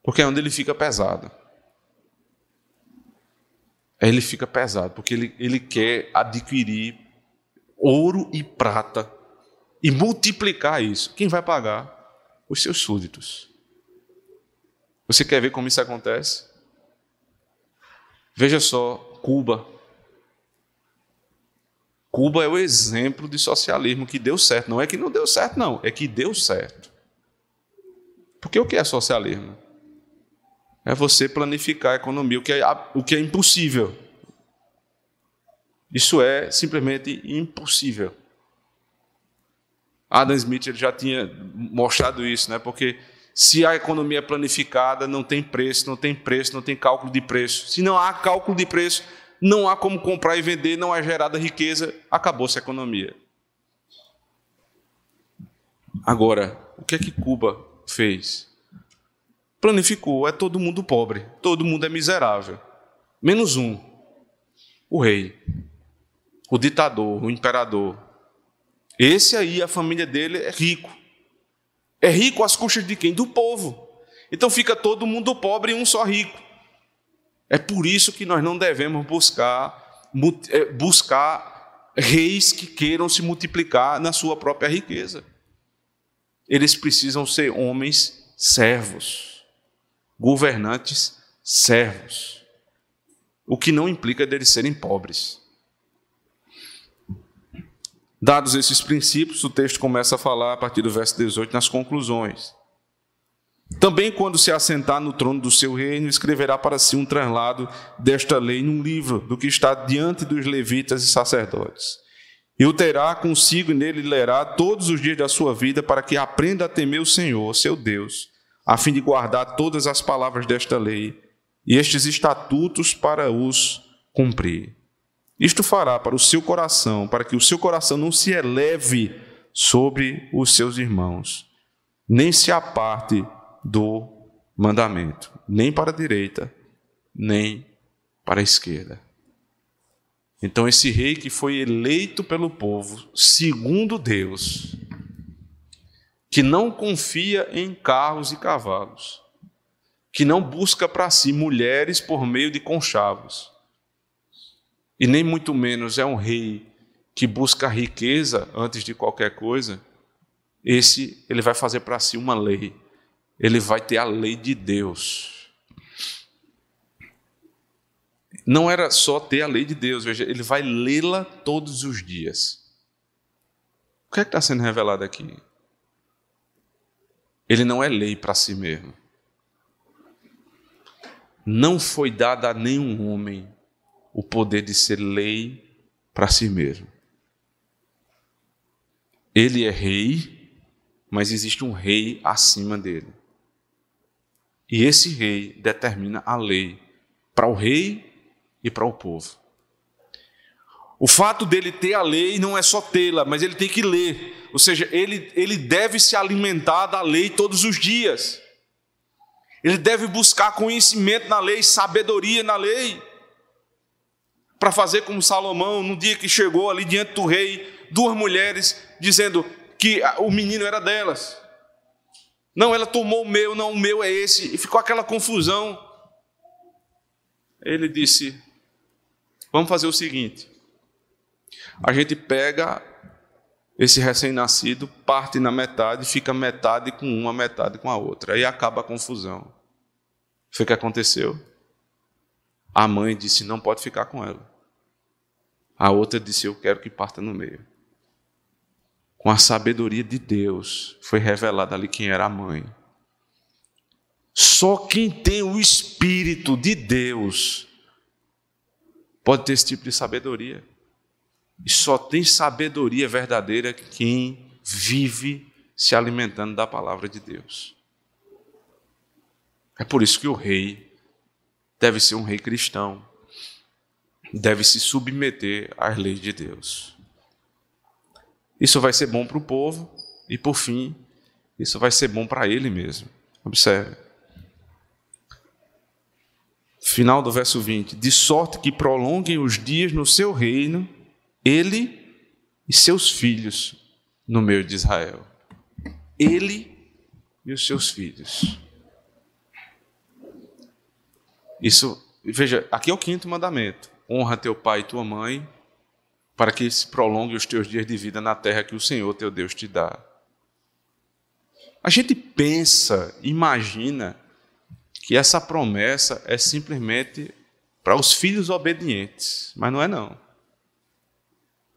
Porque é onde ele fica pesado. Ele fica pesado, porque ele, ele quer adquirir ouro e prata e multiplicar isso. Quem vai pagar? Os seus súditos. Você quer ver como isso acontece? Veja só, Cuba. Cuba é o exemplo de socialismo que deu certo. Não é que não deu certo, não. É que deu certo. Porque o que é socialismo? É você planificar a economia, o que é, o que é impossível. Isso é simplesmente impossível. Adam Smith ele já tinha mostrado isso, né? porque se a economia é planificada, não tem preço, não tem preço, não tem cálculo de preço. Se não há cálculo de preço, não há como comprar e vender, não é gerada riqueza, acabou-se a economia. Agora, o que é que Cuba fez? Planificou, é todo mundo pobre, todo mundo é miserável. Menos um, o rei, o ditador, o imperador. Esse aí, a família dele é rico. É rico às custas de quem? Do povo. Então fica todo mundo pobre e um só rico. É por isso que nós não devemos buscar, é, buscar reis que queiram se multiplicar na sua própria riqueza. Eles precisam ser homens servos, governantes servos, o que não implica deles serem pobres. Dados esses princípios, o texto começa a falar a partir do verso 18 nas conclusões. Também, quando se assentar no trono do seu reino, escreverá para si um translado desta lei num livro, do que está diante dos levitas e sacerdotes. E o terá consigo e nele lerá todos os dias da sua vida, para que aprenda a temer o Senhor, seu Deus, a fim de guardar todas as palavras desta lei e estes estatutos para os cumprir. Isto fará para o seu coração, para que o seu coração não se eleve sobre os seus irmãos, nem se aparte do mandamento, nem para a direita, nem para a esquerda. Então, esse rei que foi eleito pelo povo, segundo Deus, que não confia em carros e cavalos, que não busca para si mulheres por meio de conchavos, e nem muito menos é um rei que busca riqueza antes de qualquer coisa, esse ele vai fazer para si uma lei. Ele vai ter a lei de Deus. Não era só ter a lei de Deus, veja, ele vai lê-la todos os dias. O que é que está sendo revelado aqui? Ele não é lei para si mesmo. Não foi dada a nenhum homem o poder de ser lei para si mesmo. Ele é rei, mas existe um rei acima dele. E esse rei determina a lei para o rei e para o povo. O fato dele ter a lei não é só tê-la, mas ele tem que ler. Ou seja, ele, ele deve se alimentar da lei todos os dias. Ele deve buscar conhecimento na lei, sabedoria na lei, para fazer como Salomão, no dia que chegou ali diante do rei, duas mulheres dizendo que o menino era delas. Não, ela tomou o meu, não, o meu é esse, e ficou aquela confusão. Ele disse: Vamos fazer o seguinte: a gente pega esse recém-nascido, parte na metade, fica metade com uma, metade com a outra. Aí acaba a confusão. Foi o que aconteceu. A mãe disse: não pode ficar com ela. A outra disse: eu quero que parta no meio. Com a sabedoria de Deus, foi revelado ali quem era a mãe. Só quem tem o Espírito de Deus pode ter esse tipo de sabedoria. E só tem sabedoria verdadeira quem vive se alimentando da palavra de Deus. É por isso que o rei deve ser um rei cristão, deve se submeter às leis de Deus. Isso vai ser bom para o povo e, por fim, isso vai ser bom para ele mesmo. Observe. Final do verso 20: De sorte que prolonguem os dias no seu reino ele e seus filhos no meio de Israel. Ele e os seus filhos. Isso, veja, aqui é o quinto mandamento: honra teu pai e tua mãe, para que se prolongue os teus dias de vida na terra que o Senhor teu Deus te dá. A gente pensa, imagina que essa promessa é simplesmente para os filhos obedientes, mas não é não.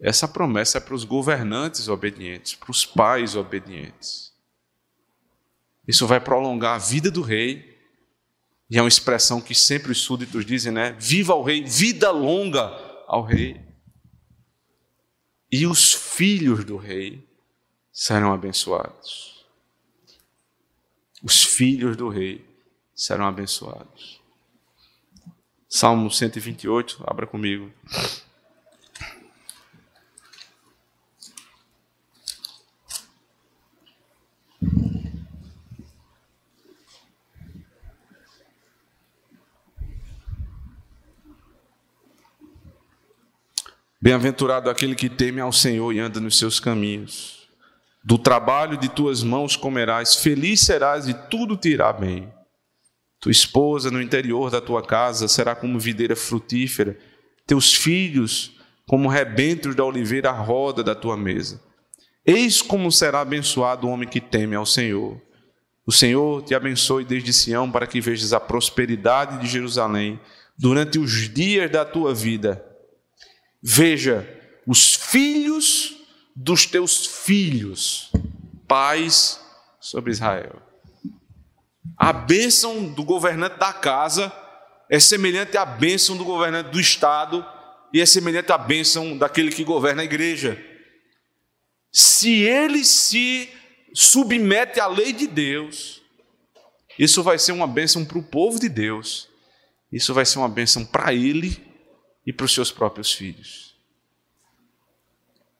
Essa promessa é para os governantes obedientes, para os pais obedientes. Isso vai prolongar a vida do rei, e é uma expressão que sempre os súditos dizem, né? Viva o rei, vida longa ao rei. E os filhos do rei serão abençoados. Os filhos do rei serão abençoados. Salmo 128, abra comigo. Bem-aventurado aquele que teme ao Senhor e anda nos seus caminhos. Do trabalho de tuas mãos comerás, feliz serás e tudo te irá bem. Tua esposa no interior da tua casa será como videira frutífera, teus filhos como rebentos da oliveira à roda da tua mesa. Eis como será abençoado o homem que teme ao Senhor. O Senhor te abençoe desde Sião para que vejas a prosperidade de Jerusalém durante os dias da tua vida Veja, os filhos dos teus filhos, pais sobre Israel. A bênção do governante da casa é semelhante à bênção do governante do estado e é semelhante à bênção daquele que governa a igreja. Se ele se submete à lei de Deus, isso vai ser uma bênção para o povo de Deus, isso vai ser uma bênção para ele e para os seus próprios filhos.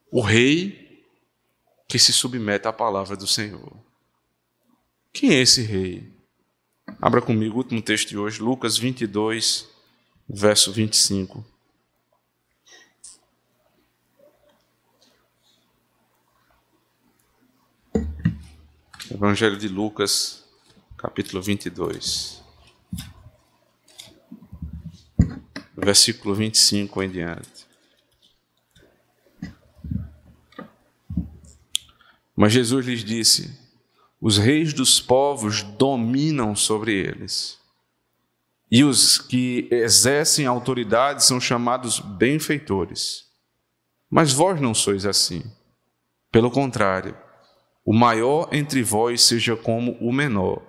O rei que se submete à palavra do Senhor. Quem é esse rei? Abra comigo o último texto de hoje, Lucas 22, verso 25. Evangelho de Lucas, capítulo 22. Versículo 25 em diante. Mas Jesus lhes disse: Os reis dos povos dominam sobre eles, e os que exercem autoridade são chamados benfeitores. Mas vós não sois assim. Pelo contrário, o maior entre vós seja como o menor,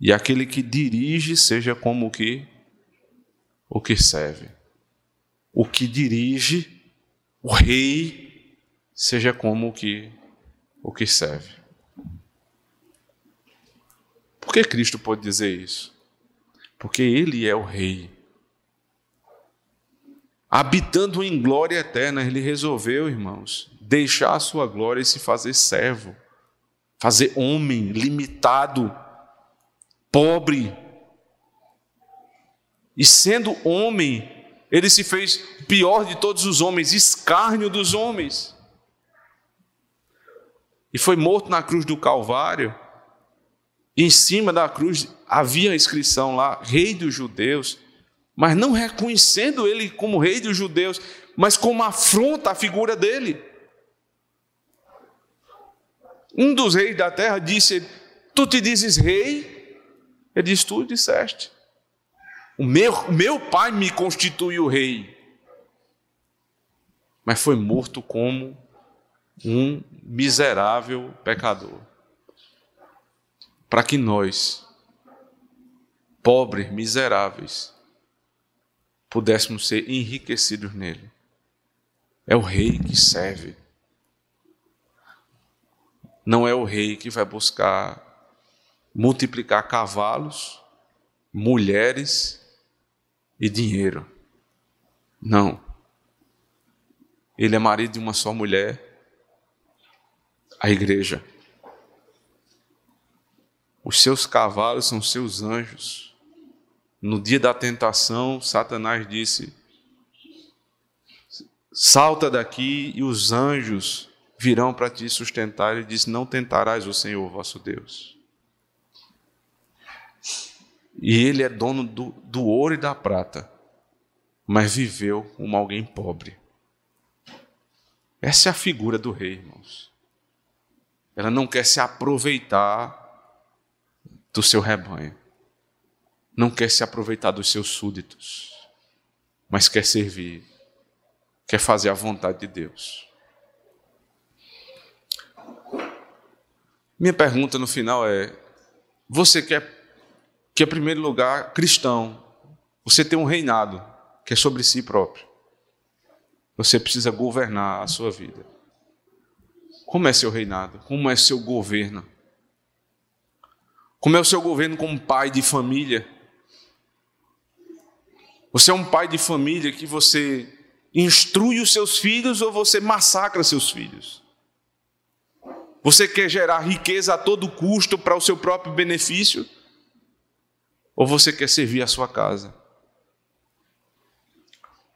e aquele que dirige seja como o que o que serve. O que dirige, o rei, seja como o que, o que serve. Por que Cristo pode dizer isso? Porque Ele é o rei. habitando em glória eterna, ele resolveu, irmãos, deixar a sua glória e se fazer servo, fazer homem limitado, pobre. E sendo homem, ele se fez pior de todos os homens, escárnio dos homens. E foi morto na cruz do Calvário. E em cima da cruz havia a inscrição lá, Rei dos Judeus, mas não reconhecendo ele como Rei dos Judeus, mas como afronta a figura dele. Um dos reis da terra disse: Tu te dizes rei? Ele disse: Tu disseste. O meu, o meu pai me constituiu rei. Mas foi morto como um miserável pecador. Para que nós, pobres, miseráveis, pudéssemos ser enriquecidos nele. É o rei que serve. Não é o rei que vai buscar multiplicar cavalos, mulheres e dinheiro. Não. Ele é marido de uma só mulher, a igreja. Os seus cavalos são seus anjos. No dia da tentação, Satanás disse: Salta daqui e os anjos virão para te sustentar. Ele disse: Não tentarás o Senhor vosso Deus. E ele é dono do, do ouro e da prata, mas viveu como alguém pobre. Essa é a figura do rei, irmãos. Ela não quer se aproveitar do seu rebanho, não quer se aproveitar dos seus súditos, mas quer servir, quer fazer a vontade de Deus. Minha pergunta no final é: você quer que, em primeiro lugar, cristão, você tem um reinado que é sobre si próprio. Você precisa governar a sua vida. Como é seu reinado? Como é seu governo? Como é o seu governo como pai de família? Você é um pai de família que você instrui os seus filhos ou você massacra seus filhos? Você quer gerar riqueza a todo custo para o seu próprio benefício? Ou você quer servir a sua casa?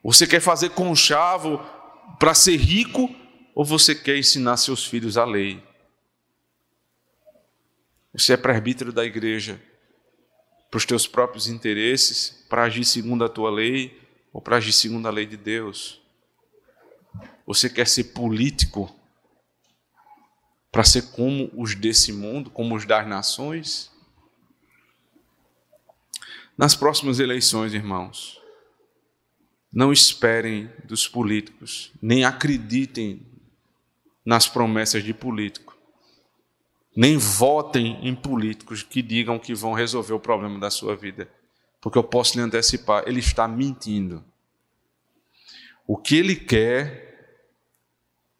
Você quer fazer conchavo para ser rico? Ou você quer ensinar seus filhos a lei? Você é presbítero da igreja para os teus próprios interesses, para agir segundo a tua lei ou para agir segundo a lei de Deus? Você quer ser político para ser como os desse mundo, como os das nações? Nas próximas eleições, irmãos, não esperem dos políticos, nem acreditem nas promessas de político, nem votem em políticos que digam que vão resolver o problema da sua vida, porque eu posso lhe antecipar, ele está mentindo. O que ele quer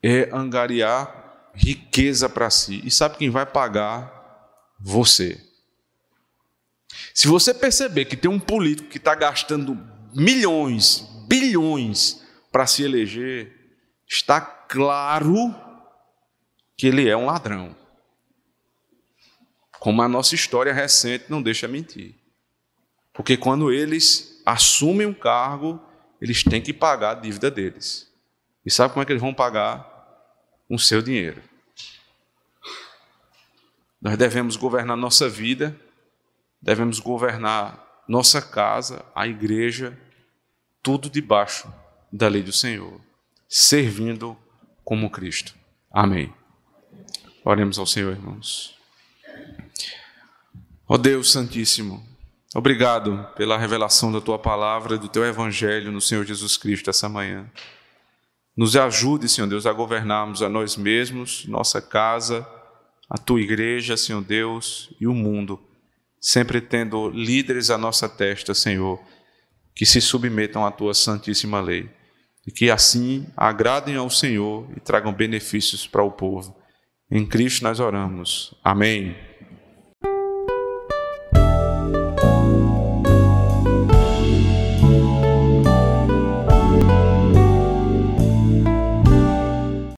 é angariar riqueza para si. E sabe quem vai pagar? Você. Se você perceber que tem um político que está gastando milhões, bilhões para se eleger, está claro que ele é um ladrão. Como a nossa história recente não deixa mentir. Porque quando eles assumem um cargo, eles têm que pagar a dívida deles. E sabe como é que eles vão pagar? Com seu dinheiro. Nós devemos governar nossa vida devemos governar nossa casa, a igreja, tudo debaixo da lei do Senhor, servindo como Cristo. Amém. Oremos ao Senhor, irmãos. Ó Deus Santíssimo, obrigado pela revelação da tua palavra, do teu evangelho no Senhor Jesus Cristo essa manhã. Nos ajude, Senhor Deus, a governarmos a nós mesmos, nossa casa, a tua igreja, Senhor Deus, e o mundo sempre tendo líderes à nossa testa, Senhor, que se submetam à tua santíssima lei e que assim agradem ao Senhor e tragam benefícios para o povo. Em Cristo nós oramos. Amém.